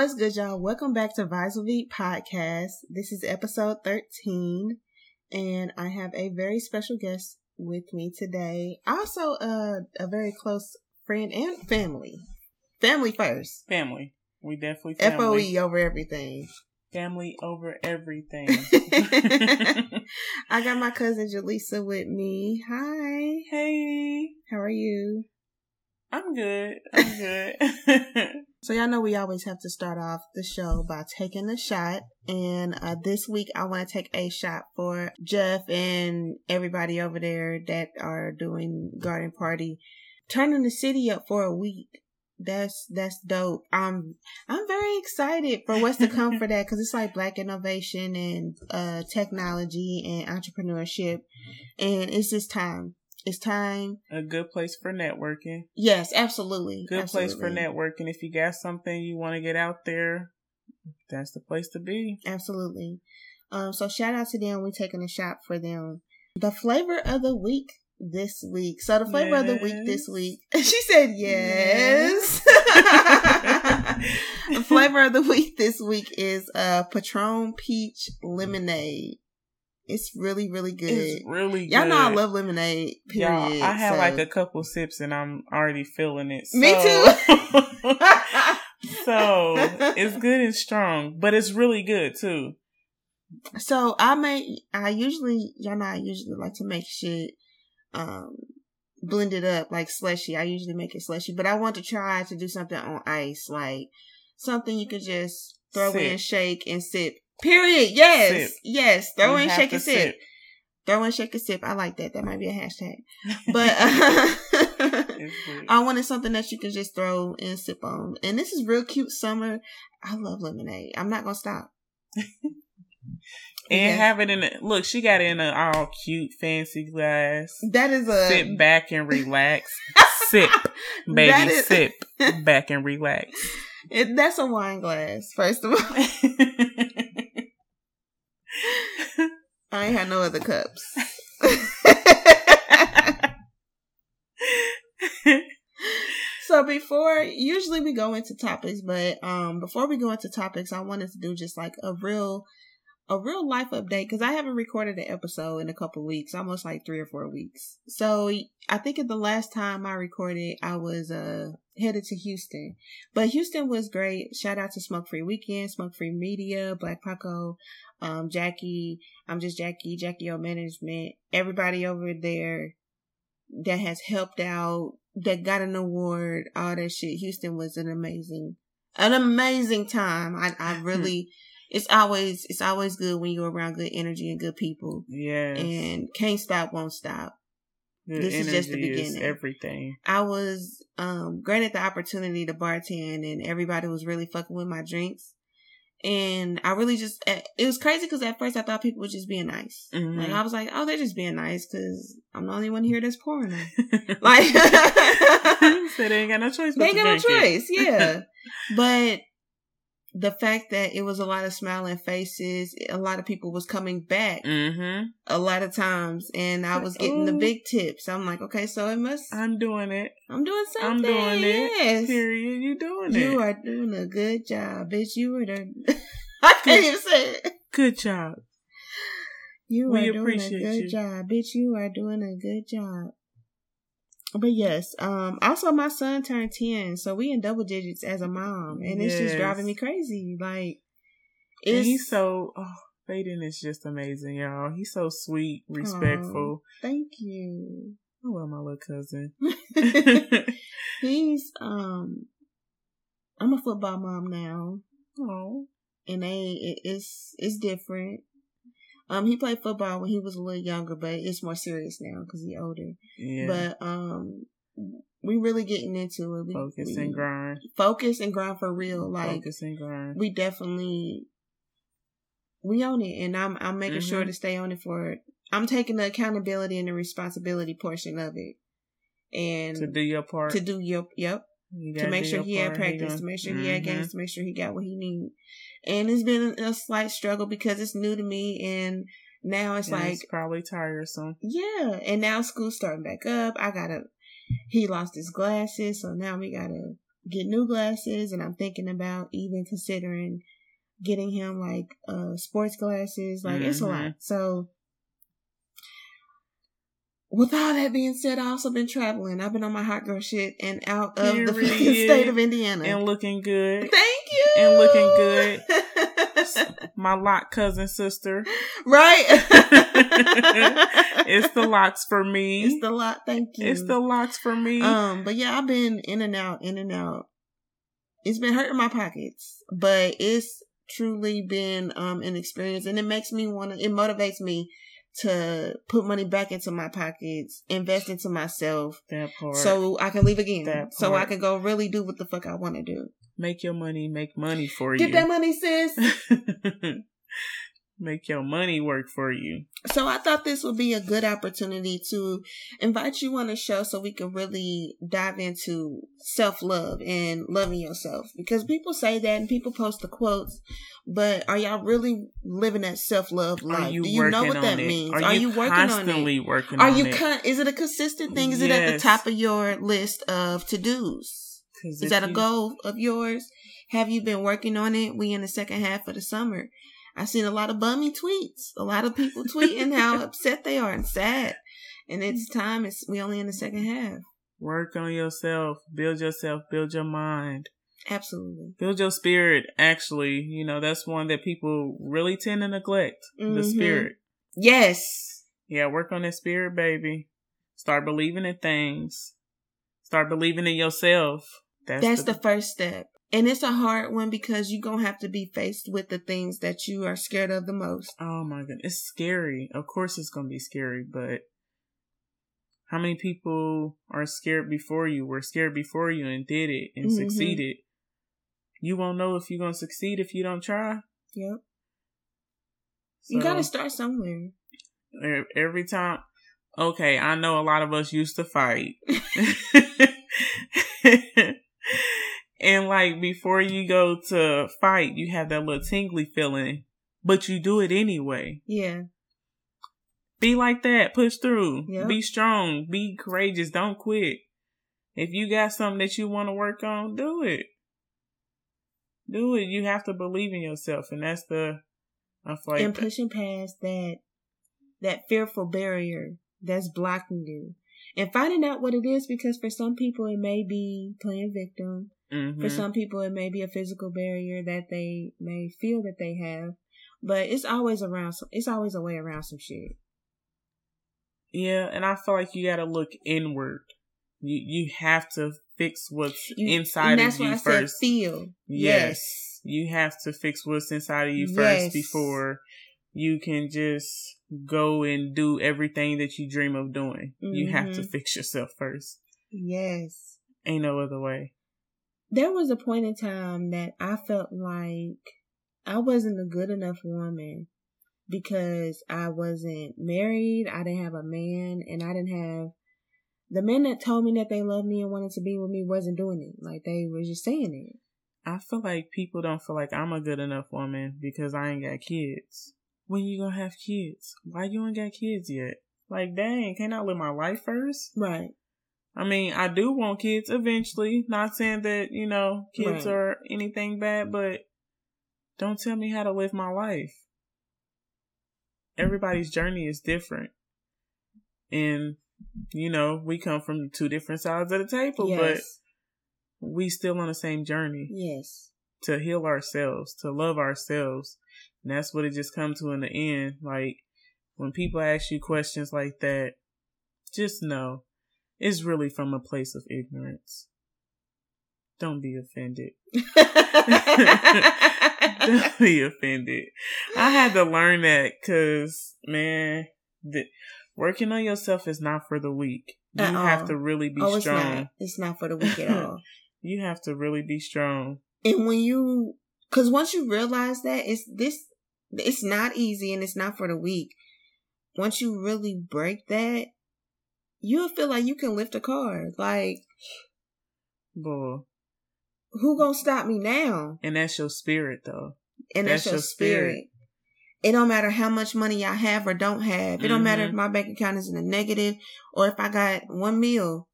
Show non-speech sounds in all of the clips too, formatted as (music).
What's good, y'all? Welcome back to Visalbeat Podcast. This is episode 13, and I have a very special guest with me today. Also, uh, a very close friend and family. Family first. Family. We definitely family. FOE over everything. Family over everything. (laughs) (laughs) I got my cousin Jaleesa with me. Hi. Hey. How are you? I'm good. I'm good. (laughs) so y'all know we always have to start off the show by taking a shot. And uh, this week I want to take a shot for Jeff and everybody over there that are doing garden party, turning the city up for a week. That's that's dope. I'm I'm very excited for what's to come for (laughs) that because it's like black innovation and uh technology and entrepreneurship, and it's just time. It's time. A good place for networking. Yes, absolutely. Good absolutely. place for networking. If you got something you want to get out there, that's the place to be. Absolutely. Um, so shout out to them. We're taking a shot for them. The flavor of the week this week. So the flavor yes. of the week this week. (laughs) She said yes. yes. (laughs) the flavor of the week this week is uh Patron Peach Lemonade. It's really, really good. It's really good. Y'all know I love lemonade. Period. Y'all, I had so. like a couple sips and I'm already feeling it. So. Me too. (laughs) so it's good and strong, but it's really good too. So I make. I usually, y'all know, I usually like to make shit um blend it up like slushy. I usually make it slushy, but I want to try to do something on ice, like something you could just throw sip. in, shake, and sip. Period. Yes. Sip. Yes. Throw you in, shake, and sip. sip. Throw in, shake, and sip. I like that. That might be a hashtag. (laughs) But uh, (laughs) I wanted something that you can just throw and sip on. And this is real cute summer. I love lemonade. I'm not gonna stop. And yeah. have it in a look, she got it in an all cute, fancy glass. That is a sit back and relax. (laughs) sip, baby, is... sip back and relax. It, that's a wine glass, first of all. I ain't had no other cups. (laughs) so before usually we go into topics, but um before we go into topics, I wanted to do just like a real a real life update because I haven't recorded an episode in a couple weeks, almost like three or four weeks. So I think at the last time I recorded, I was uh headed to Houston, but Houston was great. Shout out to Smoke Free Weekend, Smoke Free Media, Black Paco, um, Jackie. I'm just Jackie, Jackie O Management. Everybody over there that has helped out, that got an award, all that shit. Houston was an amazing, an amazing time. I I (laughs) really it's always it's always good when you're around good energy and good people. Yeah. And can't stop, won't stop. Good this is just the beginning. everything. I was um granted the opportunity to bartend, and everybody was really fucking with my drinks. And I really just, eh, it was crazy because at first I thought people were just being nice. Mm-hmm. Like I was like, oh, they're just being nice because I'm the only one here that's pouring them. (laughs) like, (laughs) so they ain't got no choice. They ain't got no choice, yeah. (laughs) but the fact that it was a lot of smiling faces, a lot of people was coming back mm-hmm. a lot of times, and I was getting Ooh. the big tips. I'm like, okay, so it must. I'm doing it. I'm doing something. I'm doing yes. it. Period. You doing you it. You are doing a good job, bitch. You were the. (laughs) I can't even say it. Good job. You we are doing a good you. job, bitch. You are doing a good job. But yes, um, also my son turned 10, so we in double digits as a mom, and yes. it's just driving me crazy. Like, it's, he's so, oh, Faden is just amazing, y'all. He's so sweet, respectful. Thank you. I love my little cousin. (laughs) (laughs) he's, um, I'm a football mom now. Oh. And they, it, it's, it's different. Um, he played football when he was a little younger, but it's more serious now because he's older. Yeah. But um, we really getting into it. We, focus we, and grind. Focus and grind for real. Like focus and grind. We definitely we own it, and I'm I'm making mm-hmm. sure to stay on it for. I'm taking the accountability and the responsibility portion of it, and to do your part. To do your yep. To make sure he had practice, to make sure he had games, mm-hmm. to make sure he got what he need and it's been a slight struggle because it's new to me and now it's like it's probably tiresome. Yeah, and now school's starting back up. I gotta. He lost his glasses, so now we gotta get new glasses, and I'm thinking about even considering getting him like uh sports glasses. Like mm-hmm. it's a lot. Mm-hmm. So with all that being said, I also been traveling. I've been on my hot girl shit and out of Period. the state of Indiana. And looking good. Thank you. And looking good. (laughs) my lock cousin sister. Right. (laughs) it's the locks for me. It's the lock. Thank you. It's the locks for me. Um, but yeah, I've been in and out, in and out. It's been hurting my pockets, but it's truly been um an experience, and it makes me want to. It motivates me to put money back into my pockets, invest into myself, so I can leave again, so I can go really do what the fuck I want to do. Make your money make money for Get you. Get that money, sis. (laughs) make your money work for you. So I thought this would be a good opportunity to invite you on a show so we can really dive into self love and loving yourself. Because people say that and people post the quotes, but are y'all really living that self love life? You Do you know what that it? means? Are, are you, you, working constantly on it? Working are on you it? Con- is it a consistent thing? Is yes. it at the top of your list of to dos? Is that you... a goal of yours? Have you been working on it? We in the second half of the summer. I've seen a lot of bummy tweets. A lot of people tweeting how (laughs) upset they are and sad. And it's time. It's we only in the second half. Work on yourself. Build yourself. Build your mind. Absolutely. Build your spirit. Actually, you know that's one that people really tend to neglect. Mm-hmm. The spirit. Yes. Yeah. Work on that spirit, baby. Start believing in things. Start believing in yourself. That's, that's the, the first step. And it's a hard one because you're going to have to be faced with the things that you are scared of the most. Oh my goodness. It's scary. Of course it's going to be scary, but how many people are scared before you, were scared before you and did it and mm-hmm. succeeded? You won't know if you're going to succeed if you don't try. Yep. So, you got to start somewhere. Every time. Okay, I know a lot of us used to fight. (laughs) (laughs) And like before you go to fight, you have that little tingly feeling, but you do it anyway. Yeah. Be like that. Push through. Yep. Be strong. Be courageous. Don't quit. If you got something that you want to work on, do it. Do it. You have to believe in yourself, and that's the. I feel like and pushing past that that fearful barrier that's blocking you, and finding out what it is because for some people it may be playing victim. Mm-hmm. For some people, it may be a physical barrier that they may feel that they have, but it's always around. It's always a way around some shit. Yeah, and I feel like you got to look inward. You you have to fix what's you, inside of you first. feel. Yes. yes. You have to fix what's inside of you first yes. before you can just go and do everything that you dream of doing. Mm-hmm. You have to mm-hmm. fix yourself first. Yes. Ain't no other way there was a point in time that I felt like I wasn't a good enough woman because I wasn't married, I didn't have a man, and I didn't have the men that told me that they loved me and wanted to be with me wasn't doing it. Like they were just saying it. I feel like people don't feel like I'm a good enough woman because I ain't got kids. When you gonna have kids? Why you ain't got kids yet? Like, dang, can't I live my life first? Right. I mean, I do want kids eventually. Not saying that, you know, kids right. are anything bad, but don't tell me how to live my life. Everybody's journey is different. And, you know, we come from two different sides of the table, yes. but we still on the same journey. Yes. To heal ourselves, to love ourselves. And that's what it just comes to in the end. Like, when people ask you questions like that, just know is really from a place of ignorance. Don't be offended. (laughs) Don't be offended. I had to learn that because, man, the, working on yourself is not for the weak. You have to really be oh, strong. It's not. it's not for the (laughs) weak at all. you have to really be strong. And when you, because once you realize that it's this, it's not easy and it's not for the weak. Once you really break that, you'll feel like you can lift a car. Like, boy, who gonna stop me now? And that's your spirit, though. And that's, that's your, spirit. spirit. It don't matter how much money I have or don't have. It mm-hmm. don't matter if mm-hmm. my bank account is in the negative or if I got one meal.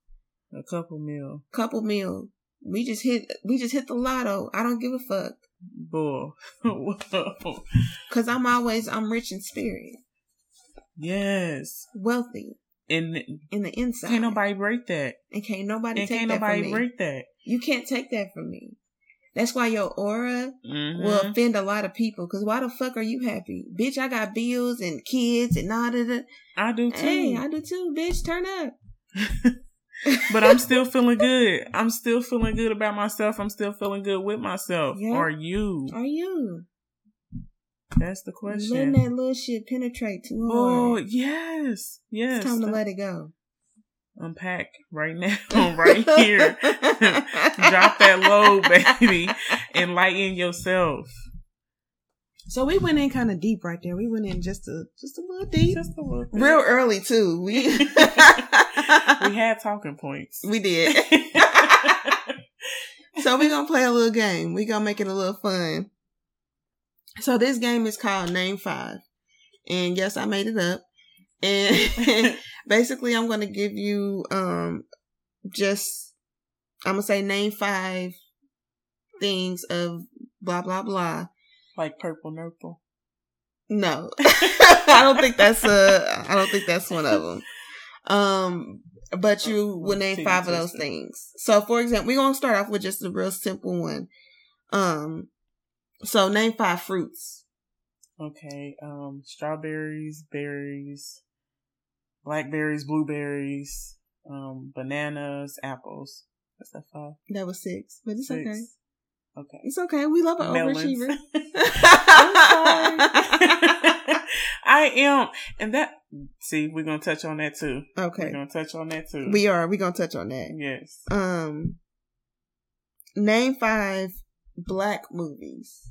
A couple meal. Couple meal. We just hit we just hit the lotto. I don't give a fuck. Bull. (laughs) Cause I'm always I'm rich in spirit. yes. Wealthy. And in the inside. Can't nobody break that. And can't nobody and take can't that nobody from me. break that. You can't take that from me. That's why your aura Mhm. will offend a lot of people. Cause why the fuck are you happy? Bitch, I got bills and kids and all that. I do too. Hey, I do too, bitch. Turn up. (laughs) but I'm still feeling good. I'm still feeling good about myself. I'm still feeling good with myself. Yeah. Are you? Are you? That's the question. Letting that little shit penetrate too Oh yes, yes. it's time to let it go. Unpack right now, (laughs) right here. (laughs) Drop that load, (laughs) baby. Enlighten yourself. So we went in kind of deep right there. We went in just a just a little deep, Just a little bit. real early too. We we had talking points. we did. so we're gonna play a little game. We're gonna make it a little fun. So this game is called Name Five. And yes, I made it up. And (laughs) basically I'm gonna give you um just I'm gonna say name five things of blah blah blah. like purple nurple. No. (laughs) (laughs) I don't think that's uh I don't think that's one of them. Um but you will name five of those things. So for example, we're gonna start off with just a real simple one. Um so name five fruits. Okay, um, strawberries, berries, blackberries, blueberries, um, bananas, apples. That's that five. That was six. But it's Six. okay. Okay. It's okay. We love an Melons. overachiever. (laughs) I'm sorry. (laughs) I am, and that. See, we're gonna touch on that too. Okay, we're gonna touch on that too. We are. We're gonna touch on that. yes. Um name five black movies.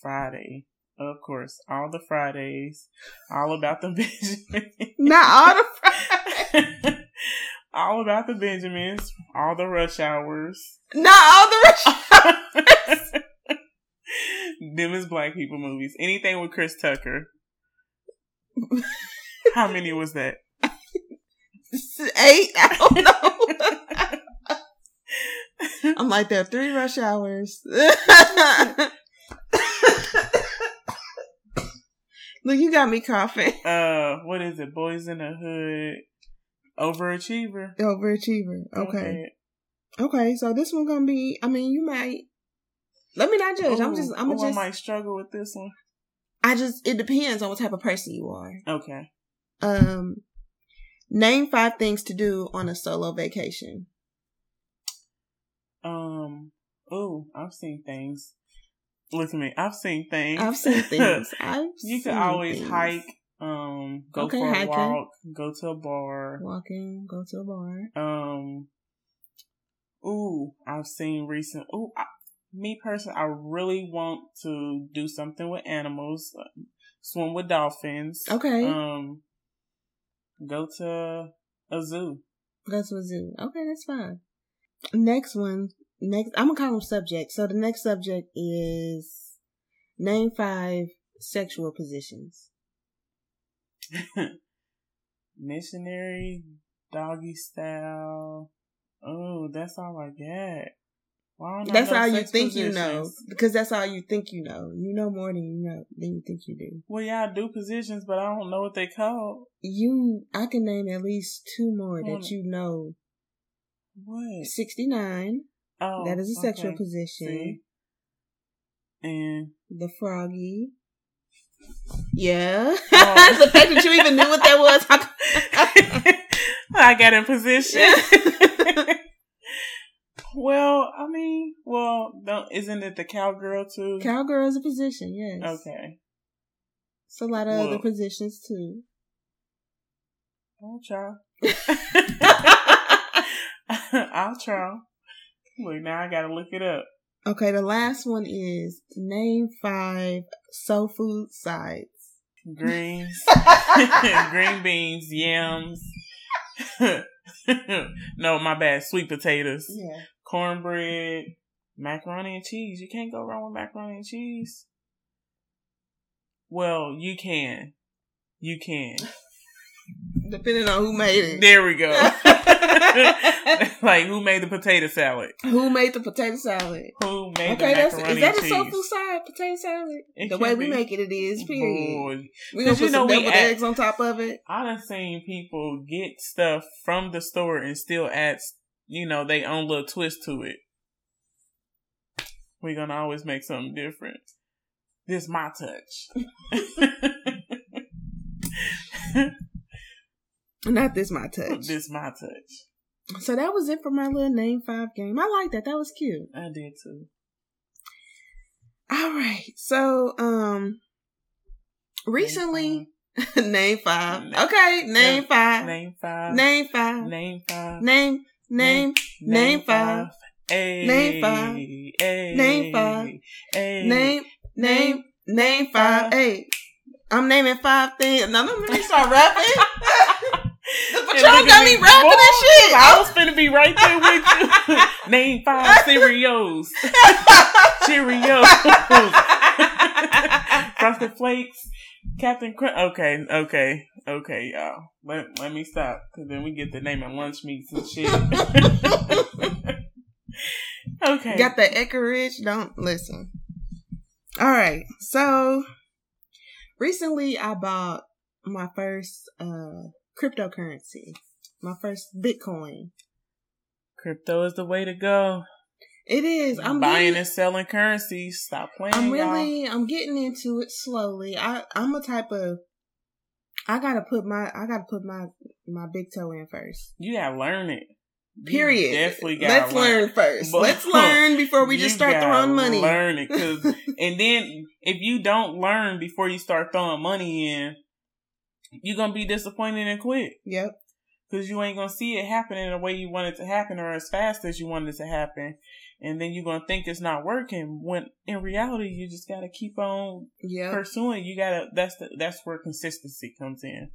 Friday, of course, all the Fridays, all about the Benjamin. Not all the Fridays. (laughs) all about the Benjamins, all the rush hours. not all the rush hours. (laughs) Them is black people movies. Anything with Chris Tucker. How many was that? (laughs) eight. I don't know. (laughs) I'm like there are three rush hours. (laughs) Look, you got me coughing. Uh, what is it? Boys in the Hood. Overachiever. Overachiever. Okay. Okay. So this one gonna be. I mean, you might. Let me not judge. I'm just. I'm ooh, just. I might struggle with this one. I just. It depends on what type of person you are. Okay. Um, name five things to do on a solo vacation. Um. Oh, I've seen things. Listen to me. I've seen things. I've seen (laughs) things. I've you can always things. hike. Um. Go Okay, for a hiking. walk. Go to a bar. Walking, go to a bar. Um. Ooh, I've seen recent. Ooh, I, me personally, I really want to do something with animals. uh, Swim with dolphins. Okay. Um. Go to a zoo. Go to a zoo. Okay, that's fine. Next one. Next, I'm gonna call them subjects. So the next subject is name five sexual positions. (laughs) Missionary, doggy style. Oh, that's all I got. Why don't That's all you think you know, because that's all you think you know. You know more than you know than you think you do. Well, yeah, I do positions, but I don't know what they call. You, I can name at least two more that you know. What? Sixty nine. Oh, that is a sexual position. See? And The froggy. Yeah. Oh. (laughs) the fact that you even knew what that was. (laughs) I got in position. (laughs) well, I mean, well, don't, isn't it the cowgirl too? Cowgirl is a position, yes. okay, It's a lot of other positions too. I'll try. (laughs) I'll try. Look, now I gotta look it up. Okay, the last one is name five soul food sides. Greens, (laughs) (laughs) green beans, yams. no, my bad. Sweet potatoes, Yeah. cornbread, macaroni and cheese. You can't go wrong with macaroni and cheese. Well, you can. You can. Depending on who made it. There we go. (laughs) like who made the potato salad? Who made the potato salad? Who made Okay, the that's macaroni is that a soul food side potato salad? It the way we make it, it is. Period. Boy, We gonna put some deviled add- eggs on top of it. I done seen people get stuff from the store and still add, you know, they own little twist to it. We're gonna always make something different. This my touch. (laughs) (laughs) Not this my touch. this my touch. So that was it for my little name five game. I like that. That was cute. I did too. All right. So um recently (laughs) name five. Okay, name five. Name five. Name five. Name five. Name name name five. Ay, Name five. ay, Name five. ay. name name name five. Hey, I'm naming five things. Now let me start rapping. The And Patron look got me rapping and shit. I was (laughs) finna be right there with you. (laughs) Name five (laughs) Cheerios. Cheerios. Frosted Flakes. Captain Crunch. Okay, okay, okay, y'all. Let, let me stop. Cause then we get the naming lunch meats and shit. okay. Got the Eckrich. Don't listen. All right. So recently I bought my first uh cryptocurrency. My first Bitcoin. Crypto is the way to go. It is. I'm buying getting, and selling currencies. Stop playing. I'm y'all. really I'm getting into it slowly. I I'm a type of I gotta put my I gotta put my my big toe in first. You gotta learn it. You Period. definitely gotta Let's learn first. But- Let's (laughs) learn before we just start throwing money. Learn it, 'cause- (laughs) and then if you don't learn before you start throwing money in, you're gonna be disappointed and quit Yep. because you ain't gonna see it happening the way you want it to happen or as fast as you want it to happen, and then you're gonna think it's not working. When in reality, you just gotta keep on Yep. pursuing. You gotta. That's the. That's where consistency comes in.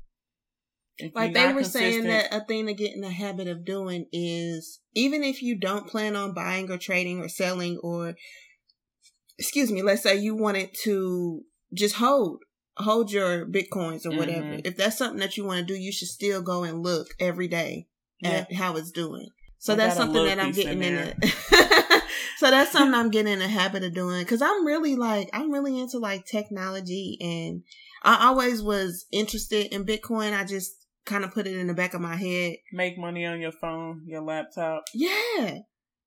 If Like they were saying that a thing to get in the habit of doing is even if you don't plan on buying or trading or selling or excuse me, let's say you wanted to just hold hold your bitcoins or whatever. Mhm. If that's something that you want to do, you should still go and look every day at how it's doing. So I that's something that I'm in getting in it. (laughs) so that's something (laughs) I'm getting in the habit of doing because I'm really like I'm really into like technology and I always was interested in Bitcoin. I just kind of put it in the back of my head. make money on your phone, your laptop. Yeah,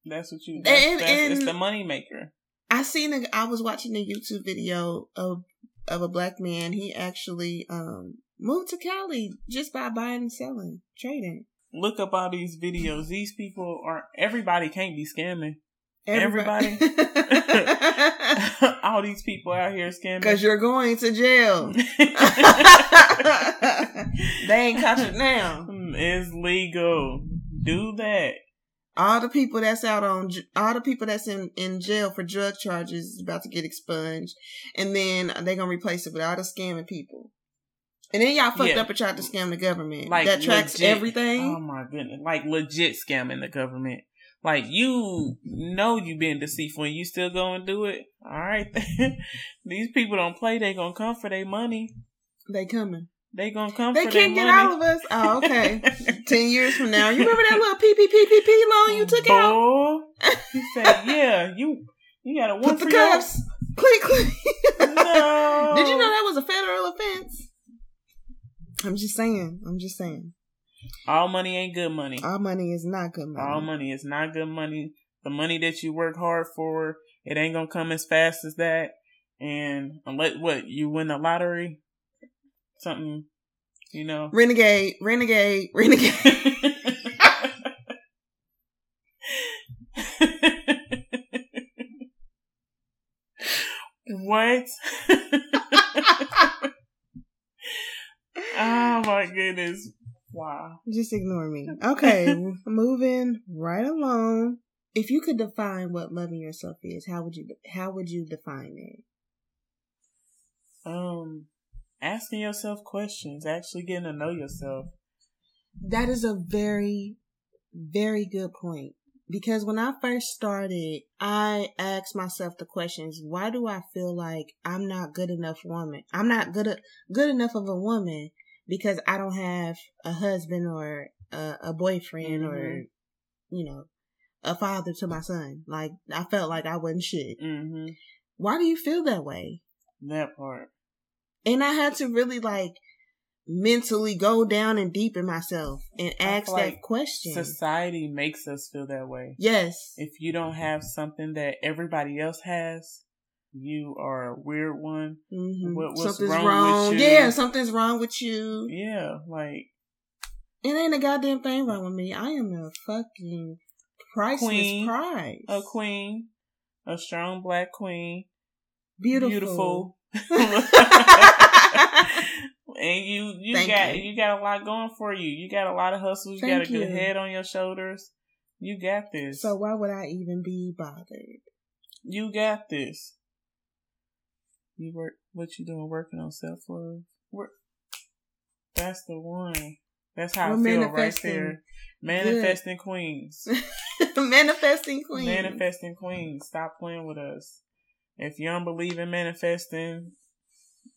That's what you. That's, And- that's, it's the money maker. I seen a, I was watching a YouTube video of of a black man. He actually um moved to Cali just by buying and selling, trading. Look up all these videos. These people are. Everybody can't be scamming. Everybody (laughs) (laughs) All these people out here scamming. Because you're going to jail. (laughs) they ain't caught you now. it's legal. Do that. All the people that's out on, all the people that's in, in jail for drug charges is about to get expunged. And then they're to replace it with all the scamming people. And then y'all fucked Yeah. up and tried to scam the government. Like that tracks legit- everything. Oh my goodness! Like legit scamming the government. Like you know you been deceitful and you still go and do it. All right, (laughs) these people don't play. They gonna come for their money. they coming. They gonna come. They can't get money. all of us. Oh, okay. (laughs) Ten years from now, you remember that little PPPPP loan you took out? Boy, He said, "Yeah, you you got a one Put the cuffs. Click, click. No. (laughs) Did you know that was a federal offense? I'm just saying. I'm just saying. All money ain't good money. Our money is not good money. All money is not good money. The money that you work hard for, it ain't gonna come as fast as that. And unless what you win the lottery, something, you know. Renegade, renegade, renegade. (laughs) what? oh my goodness! Wow. Just ignore me. Okay, (laughs) moving right along. If you could define what loving yourself is, how would you how would you define it? Um, asking yourself questions, actually getting to know yourself. That is a very, very good point. Because when I first started, I asked myself the questions, why do I feel like I'm not good enough woman? I'm not good, good enough of a woman because I don't have a husband or a, a boyfriend or, Mhm. you know, a father to my son. Like, I felt like I wasn't shit. hmm Why do you feel that way? That part. And I had to really like mentally go down and deep in myself and ask that like question. Society makes us feel that way. yes. If you don't have something that everybody else has, you are a weird one. hmm What- what's something's wrong wrong. with you? Yeah, something's wrong with you. Yeah, like It ain't a goddamn thing wrong with me. I am a fucking priceless Queen. prize. a queen, a strong black queen, Beautiful. beautiful. (laughs) (laughs) and you you Thank got you. you. got a lot going for you. You got a lot of hustles. You got a good you. head on your shoulders. You got this. so why would I even be bothered? you got this. You work. What you doing? Working on self love. Work. That's the one. That's how We're I feel right there. Manifesting queens. (laughs) Manifesting queen. Manifesting queens. Stop playing with us. If you don't believe in manifesting,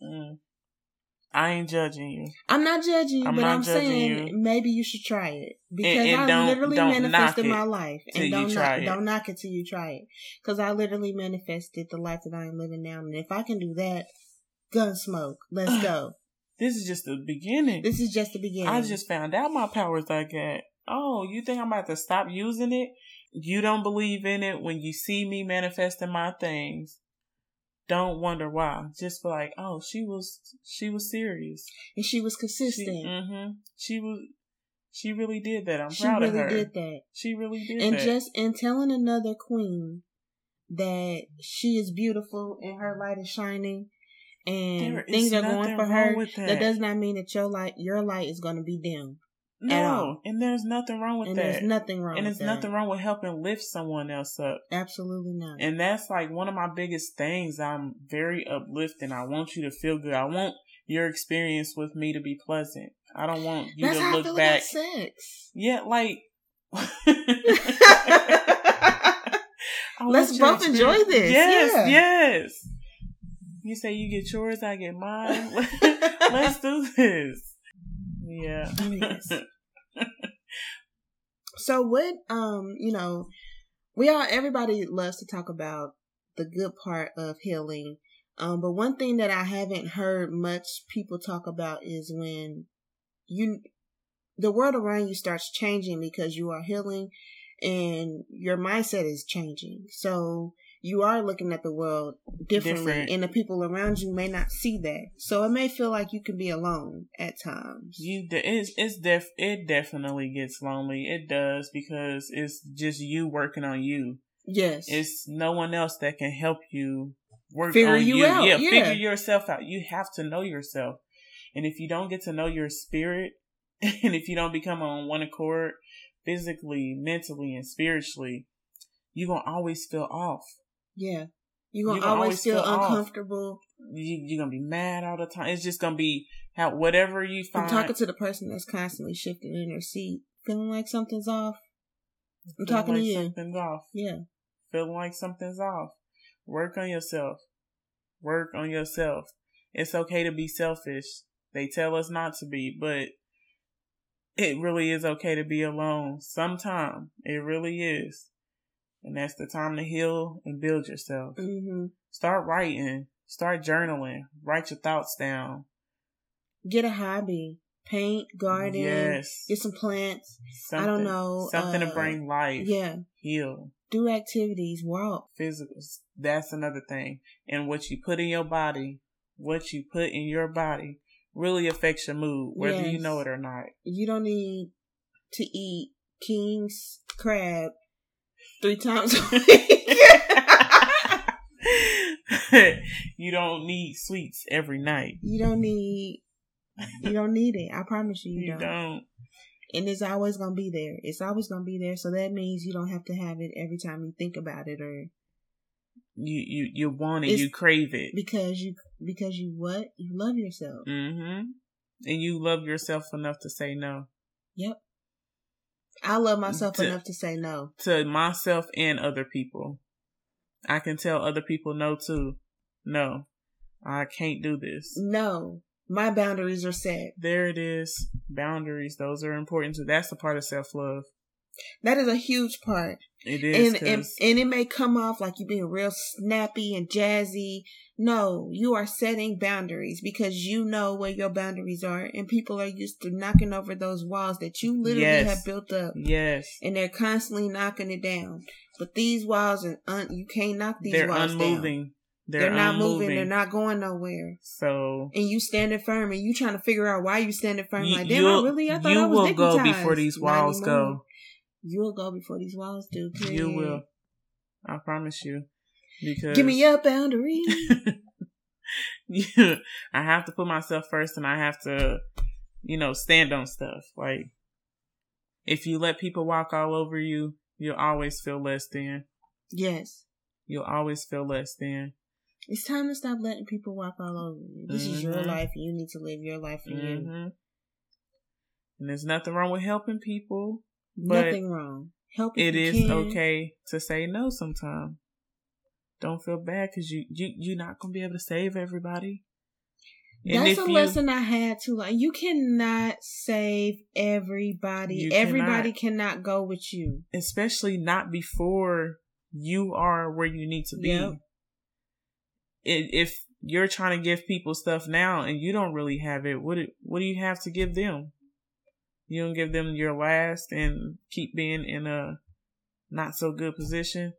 mm, I ain't judging you. I'm not judging you, I'm but I'm saying you. maybe you should try it because and I don't- literally manifested my life, and don't try knock, it. don't knock it till you try it. Because I literally manifested the life that I am living now, and if I can do that, gun smoke, let's go. (clears throat) This is just the beginning. This is just the beginning. I just found out my powers I got. Oh, you think I'm about to stop using it? You don't believe in it when you see me manifesting my things. Don't wonder why. Just be like, oh, she was she was serious. and she was She, consistent. hmm She was she really did that. I'm She, proud really of her. She really did that. She really did and that. just in telling another queen that she is beautiful and her light is shining and There things are going for her that. that. does not mean that your light your light is going to be dim no, and there's nothing wrong with and that. there's nothing wrong and there's nothing wrong with helping lift someone else up. absolutely not And that's like one of my biggest things. I'm very uplifting. I want you to feel good. I want your experience with me to be pleasant. I don't want you that's to look back. sex Yeah, like. (laughs) (laughs) Let's both enjoy this. Yes, Yeah. yes. You say you get yours, I get mine. (laughs) Let's do this. Yeah. Yes. So what um you know we all everybody loves to talk about the good part of healing. Um but one thing that i haven't heard much people talk about is when you the world around you starts changing because you are healing and your mindset is changing. So you are looking at the world differently Different. and the people around you may not see that so it may feel like you can be alone at times You, it's it's def it definitely gets lonely. It does because it's just you working on you. yes It's no one else that can help you work Figure on you you. out, Yeah, yeah. figure yourself out. You have to know yourself, and if you don't get to know your spirit, (laughs) and if you don't become on one accord, physically, mentally, and spiritually, you're gonna always feel off. Yeah. You're gonna You gonna always feel feel uncomfortable. You, you're gonna be mad all the time. It's just gonna be how whatever you find. I'm talking to the person that's constantly shifting in their seat, feeling like something's off. I'm feeling talking to you. Something's off. Yeah. feeling like something's off. Work on yourself. Work on yourself. It's okay to be selfish. They tell us not to be, but it really is okay to be alone sometime. It really is. And that's the time to heal and build yourself. hmm Start writing. Start journaling. Write your thoughts down. Get a hobby. Paint, garden, Yes. get some plants. Something, I don't know, Something uh, to bring life. Yeah. Heal. Do activities, walk. physical. That's another thing. And what you put in your body, what you put in your body really affects your mood, whether you know it or not. You don't need to eat King's crab three times a (laughs) week. (laughs) you don't need sweets every night. you don't need you don't need it. I promise you you, You don't. don't. And it's always gonna be there. It's always gonna be there. So that means you don't have to have it every time you think about it or You you you want it. It's- you crave it. because you because you what? You love yourself. Mm-hmm. And you love yourself enough to say no Yep. I love myself To- enough to say no. to myself and other people. I can tell other people no too. No, I can't do this. No. My boundaries are set. There it is. Boundaries. Those are important too. That's the part of self love. That is a huge part. It is. And, and and it may come off like you being real snappy and jazzy. No, you are setting boundaries because you know where your boundaries are, and people are used to knocking over those walls that you literally Yes. have built up, yes. and they're constantly knocking it down. But these walls are un- you can't knock these They're walls down. They're, They're, not unmoving. moving. They're not going nowhere. So And you standing firm, and you trying to figure out why you standing firm. you, like, damn, I really, I thought you I was will go before these walls go. You'll go before these walls do. You will. I promise you. Because Give me your boundary. (laughs) yeah, I have to put myself first and I have to, you know, stand on stuff. Like, if you let people walk all over you, you'll always feel less than. yes. You'll always feel less than. It's time to stop letting people walk all over you. This is your Mhm. life, and you need to live your life for you. hmm And there's nothing wrong with helping people, but Nothing wrong. Help it is can. okay to say no sometimes. Don't feel bad because you, you, you're not going to be able to save everybody. And That's a you- lesson I had to learn. You cannot save everybody. Everybody cannot go with you. especially not before you are where you need to be. Yep. If you're trying to give people stuff now and you don't really have it, what do, what do you have to give them? You don't give them your last and keep being in a not so good position.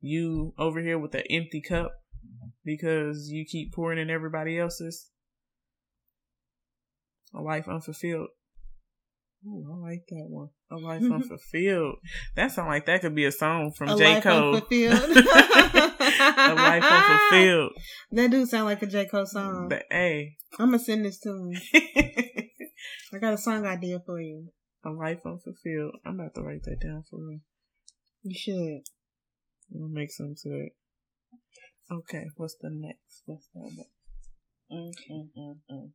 You over here with an empty cup because you keep pouring in everybody else's. A life unfulfilled. Ooh, I like that one. A life (laughs) unfulfilled. That sounds like that could be a song from a J. life Cole. unfulfilled. (laughs) a life unfulfilled. That do sound like a J Cole song. But hey, I'm gonna send this to him. (laughs) I got a song idea for you. a life unfulfilled. I'm about to write that down for real. You should. Gonna make some to it. Okay, what's the next? What's the next?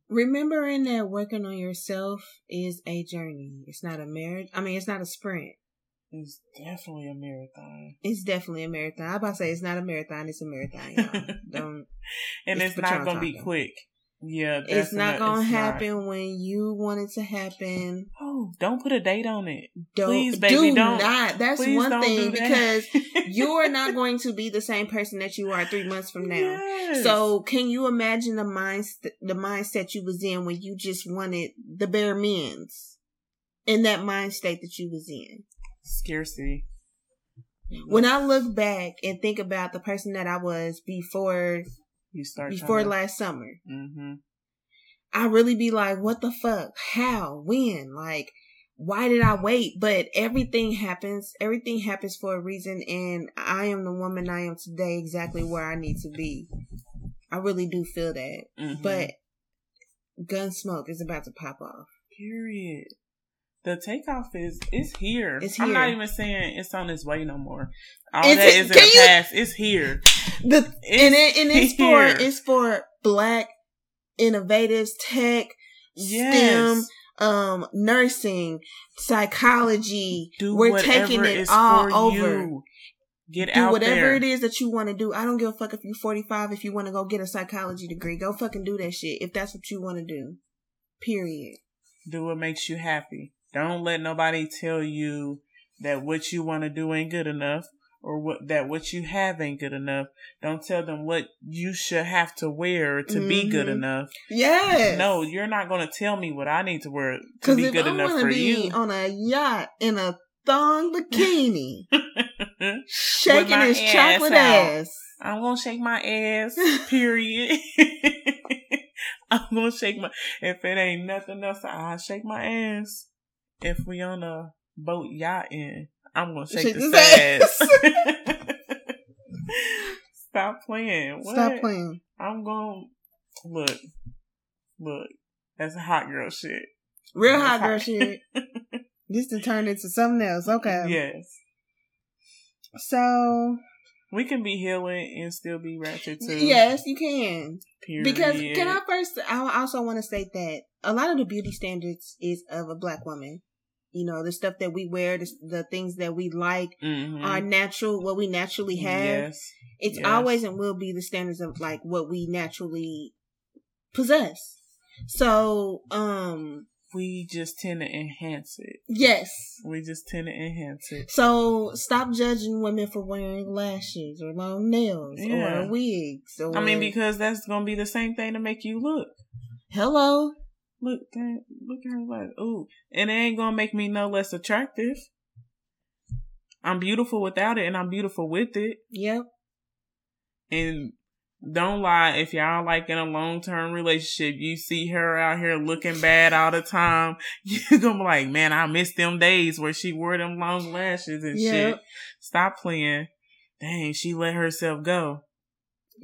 Remembering that working on yourself is a journey. It's not a marriage. I mean, it's not a sprint. It's definitely a marathon. It's definitely a marathon. I about to say it's not a marathon. It's a marathon. Y'all. (laughs) Don't. And It's it's, not gonna be quick. Yeah, It's not gonna it's not. happen when you want it to happen. Oh, don't put a date on it. Don't Please, baby, do don't. not. That's Please one thing because (laughs) you are not going to be the same person that you are three months from now. Yes. So can you imagine the mind the mindset you was in when you just wanted the bare means in that mind state that you was in? scarcity. When I look back and think about the person that I was before you start before last summer, hmm I really be like, what the fuck? How? When? Like, why did I wait? But everything happens. Everything happens for a reason. And I am the woman I am today exactly where I need to be. I really do feel that. Mm-hmm. But gun smoke is about to pop off. period. The takeoff is it's here. It's I'm not even saying it's on its way no more. All Is that is in the you- past. It's here. The, It's and it, and it's for, it's for black innovatives, tech, Yes. STEM, um, nursing, psychology. Do We're taking it is all for over. you. Get do whatever there. it is that you want to do. I don't give a fuck if you're 45. If you want to go get a psychology degree, go fucking do that shit. If that's what you want to do. Period. Do what makes you happy. Don't let nobody tell you that what you want to do ain't good enough or what that what you have ain't good enough. Don't tell them what you should have to wear to be good Mhm. enough. Yes. No, you're not going to tell me what I need to wear to be good I enough for be you. on a yacht in a thong bikini, (laughs) shaking his ass chocolate out. ass. I'm gonna shake my ass. (laughs) Period. (laughs) I'm gonna shake my. If it ain't nothing else, I'll shake my ass. If we on a boat yachting, I'm gonna shake, Shake this this ass. (laughs) Stop playing. What? Stop playing. I'm gonna look. Look. That's hot girl shit. Real That's hot girl shit. (laughs) This to turn into something else. Okay. Yes. So We can be healing and still be ratchet too. yes, you can. Period. Because can I first? I also want to state that a lot of the beauty standards is of a black woman. You know, the stuff that we wear, the, the things that we like, Mhm. are natural. What we naturally have. Yes. It's Yes. always and will be the standards of like what we naturally possess. So, um, we just tend to enhance it. Yes. We just tend to enhance it. So stop judging women for wearing lashes or long nails yeah. or wigs. Or... I mean, because that's gonna be the same thing to make you look. Hello. Look, look at her like, ooh, and it ain't gonna make me no less attractive. I'm beautiful without it, and I'm beautiful with it. Yep. And don't lie, if y'all like in a long term relationship, you see her out here looking bad all the time, (laughs) you're gonna be like, man, I miss them days where she wore them long lashes and yep. shit. Stop playing. Dang, she let herself go.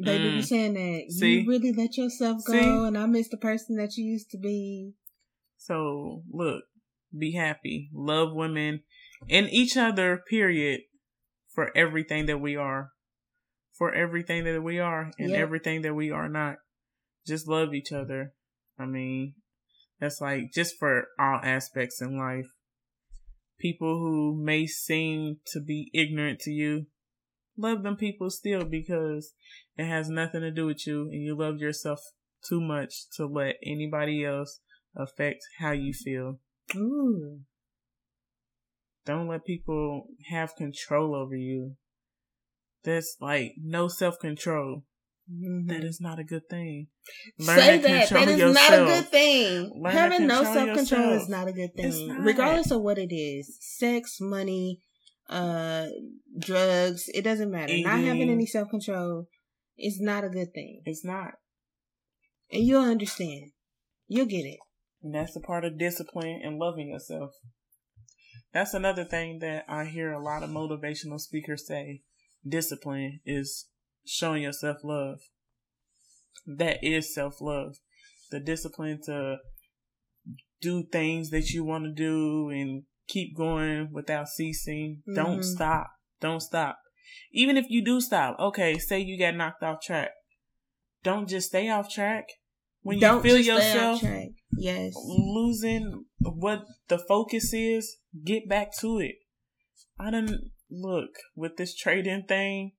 Baby mm. be saying that. See? You really let yourself go see? and I miss the person that you used to be. So look, be happy. Love women and each other, period, for everything that we are for everything that we are and yep. everything that we are not. Just love each other. I mean, that's like just for all aspects in life. People who may seem to be ignorant to you, love them people still because it has nothing to do with you and you love yourself too much to let anybody else affect how you feel. Ooh. Don't let people have control over you that's like no self control. Mm-hmm. That is not a good thing. Learn Say that. That is yourself. not a good thing. Learn Having no self control is not a good thing. Regardless of what it is. Sex, money, uh drugs, it doesn't matter. Not having any self control is not a good thing. It's not. And you'll understand. You'll get it. And that's a part of discipline and loving yourself. That's another thing that I hear a lot of motivational speakers say discipline is showing yourself love. That is self love. The discipline to do things that you want to do and keep going without ceasing. Mm-hmm. Don't stop. Don't stop. Even if you do stop, okay, say you get knocked off track. Don't just stay off track. When you Don't feel yourself yes. losing what the focus is, get back to it. I don't look, with this trading thing,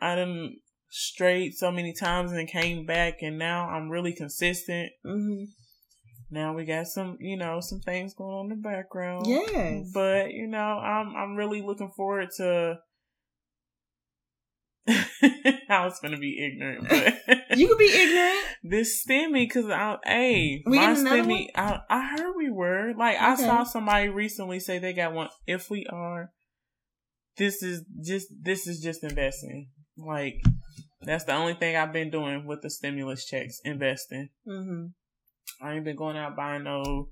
I done strayed so many times and came back, and now I'm really consistent. Mm-hmm. Now we got some, you know, some things going on in the background. Yes, but you know, I'm I'm really looking forward to. (laughs) I was gonna be ignorant, but (laughs) you could be ignorant. (laughs) This stimmy, cause I, hey, we my stimmy, I, I heard we were like, okay. I saw somebody recently say they got one. If we are, this is just this is just investing. Like that's the only thing I've been doing with the stimulus checks, investing. Mm-hmm. I ain't been going out buying no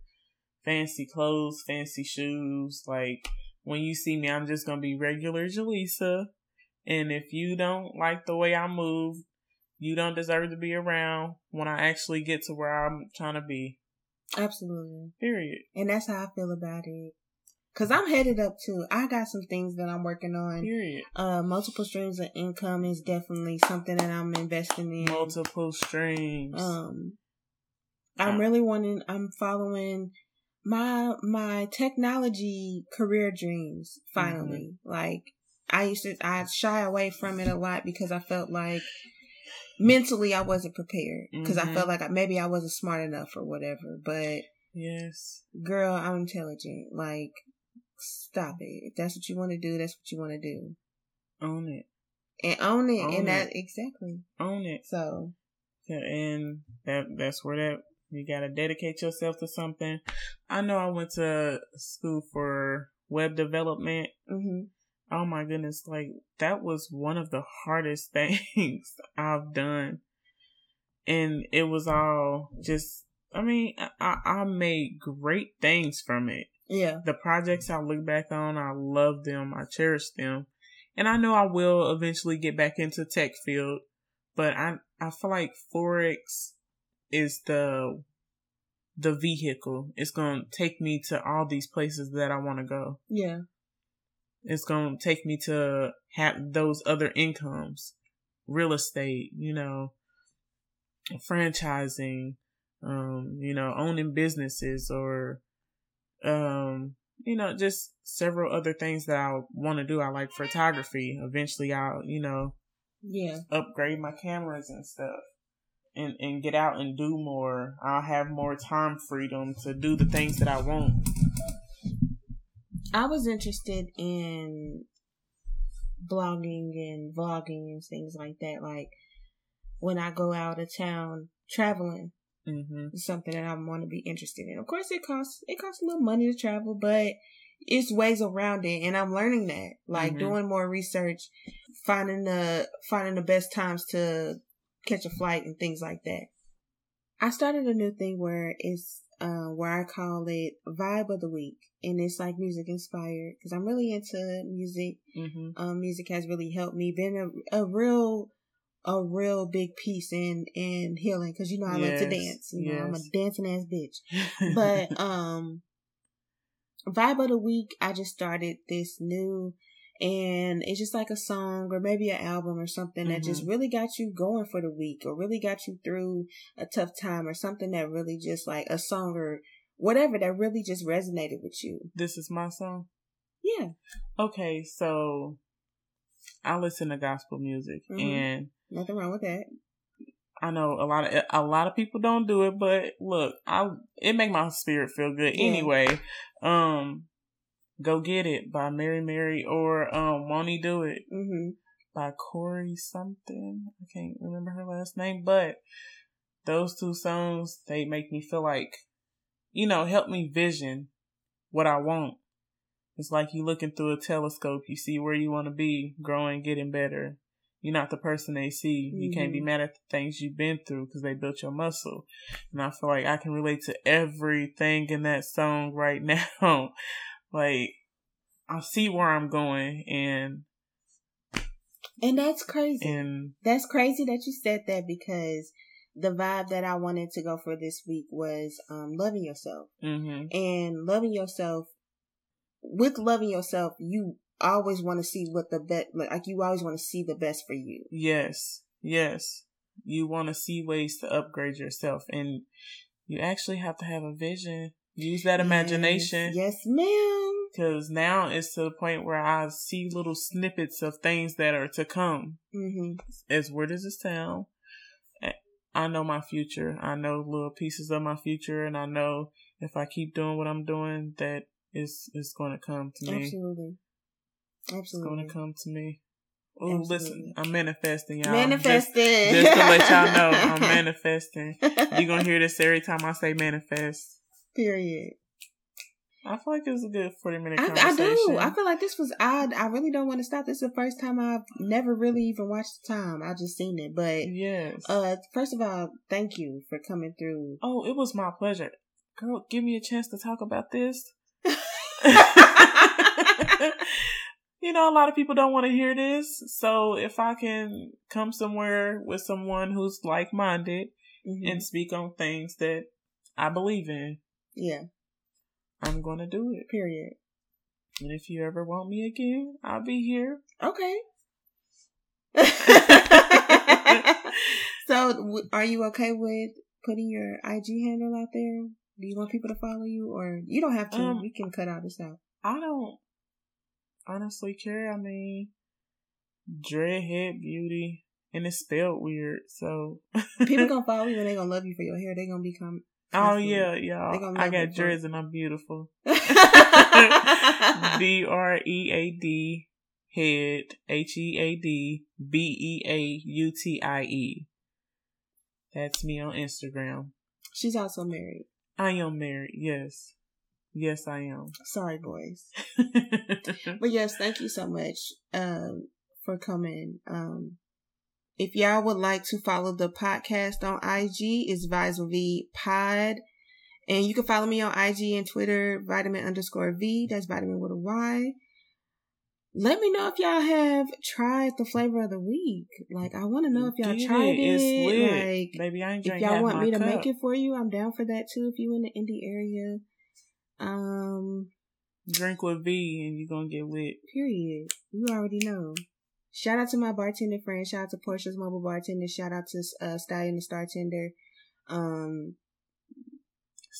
fancy clothes, fancy shoes. Like when you see me, I'm just gonna be regular Jaleesa. And if you don't like the way I move, you don't deserve to be around when I actually get to where I'm trying to be. Absolutely. Period. And that's how I feel about it. Cause I'm headed up too. I got some things that I'm working on. Period. Uh, multiple streams of income is definitely something that I'm investing in. Multiple streams. Um, I'm really wanting. I'm following my my technology career dreams. Finally, mm-hmm. like I used to, I shy away from it a lot because I felt like mentally I wasn't prepared because mm-hmm. I felt like maybe I wasn't smart enough or whatever. But yes, girl, I'm intelligent. Like stop it. If that's what you want to do, that's what you want to do. Own it. And own it. Own and that exactly. Own it. So yeah, and that that's where that you gotta dedicate yourself to something. I know I went to school for web development. Mm-hmm. Oh my goodness, like that was one of the hardest (laughs) things I've done. And it was all just I mean, I, I made great things from it. Yeah. The projects I look back on, I love them. I cherish them. And I know I will eventually get back into tech field, but I I feel like Forex is the the vehicle. It's going to take me to all these places that I want to go. Yeah. It's going to take me to have those other incomes, real estate, you know, franchising, um, you know, owning businesses or um, you know, just several other things that I want to do. I like photography. Eventually, I'll, you know, yeah, upgrade my cameras and stuff. And, and get out and do more. I'll have more time freedom to do the things that I want. I was interested in blogging and vlogging and things like that. Like when I go out of town traveling, mm-hmm. something that I want to be interested in. Of course, it costs it costs a little money to travel, but it's ways around it, and I'm learning that. Like mm-hmm. doing more research, finding the finding the best times to catch a flight and things like that. I started a new thing where it's uh, where I call it vibe of the week, and it's like music inspired because I'm really into music. Mm-hmm. Um, music has really helped me. Been a, a real a real big piece in in healing because you know I yes, like to dance. You yes. know I'm a dancing ass bitch. (laughs) but um, vibe of the week, I just started this new and it's just like a song or maybe an album or something mm-hmm. that just mm-hmm. really got you going for the week or really got you through a tough time or something that really just like a song or whatever that really just resonated with you. This is my song. Yeah. Okay, so I listen to gospel music mm-hmm. and nothing wrong with that. I know a lot of a lot of people don't do it, but look, I it make my spirit feel good yeah. anyway. Um, Go Get It by Mary Mary or um Won't He Do It mm-hmm. by Corey something. I can't remember her last name, but those two songs they make me feel like you know help me vision what I want. It's like you looking through a telescope. You see where you want to be, growing, getting better. You're not the person they see. Mm-hmm. You can't be mm-hmm. mad at the things you've been through because they built your muscle. And I feel like I can relate to everything in that song right (laughs) now. Like, I see where I'm going and. And that's crazy. And that's crazy that you said that because the vibe that I wanted to go for this week was um, loving yourself. Mm-hmm. And loving yourself, with loving yourself, you always want to see what the best, like you always want to see the best for you. Yes, yes. You want to see ways to upgrade yourself, and you actually have to have a vision. Use that imagination. Yes, yes ma'am. Because now it's to the point where I see little snippets of things that are to come. Mm-hmm. As weird as it sounds, I know my future. I know little pieces of my future, and I know if I keep doing what I'm doing, that is is going to come to me. Absolutely. Absolutely. It's going to come to me. Oh, listen, I'm manifesting, y'all. Manifesting. Just, just, to let y'all know, I'm (laughs) manifesting. You're going to hear this every time I say manifest. Period. I feel like it was a good 40 minute conversation. I, I do. I feel like this was odd. I really don't want to stop. This is the first time I've never really even watched the time. I just seen it. But, yes. Uh, first of all, thank you for coming through. Oh, it was my pleasure. Girl, give me a chance to talk about this. (laughs) (laughs) you know, a lot of people don't want to hear this. So if I can come somewhere with someone who's like minded mm-hmm. and speak on things that I believe in, yeah, I'm going to do it. Period. And if you ever want me again, I'll be here. Okay. (laughs) so, are you okay with putting your IG handle out there? Do you want people to follow you, or you don't have to? Um, we can cut all this out. I don't honestly care. I mean, dreadhead beauty, and it's spelled weird. So people gonna (laughs) follow you and they gonna love you for your hair. They gonna become. Oh yeah, y'all. I got dreads and I'm beautiful. (laughs) D R E A D head H E A D B E A U T I E. That's me on Instagram. She's also married. I am married. Yes. Yes, I am. (laughs) Sorry, boys. (laughs) but yes, thank you so much um, for coming. Um, if y'all would like to follow the podcast on IG, it's V Pod. And you can follow me on IG and Twitter, vitamin underscore V. That's vitamin with a Y. Let me know if y'all have tried the flavor of the week. Like, I want to know if y'all Get tried it. it. Like, Baby, I ain't if y'all want me to make it for you, I'm down for that too. If you in the Indy area, um, drink with V and you're gonna get lit. Period. You already know. Shout out to my bartender friend. Shout out to Portia's mobile bartender. Shout out to uh, Stallion the Star Tender. Um,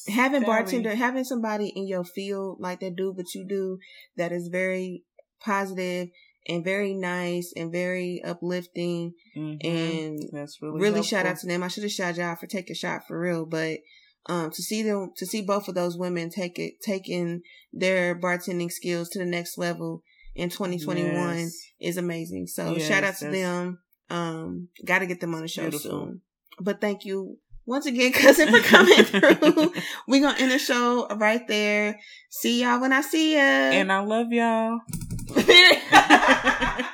having bartender, having somebody in your field like that do what you do that is very positive and very nice and very uplifting. Mm-hmm. And that's really really shout out to them. I should have shouted y'all for taking a shot for real, but um, to see them, to see both of those women take it, taking their bartending skills to the next level in 2021 yes. is amazing. So yes, shout out to them. Um, got to get them on the show beautiful. soon. But thank you once again, (laughs) cousin, for coming (laughs) through. We're going to end the show right there. See y'all when I see ya. And I love y'all. (laughs)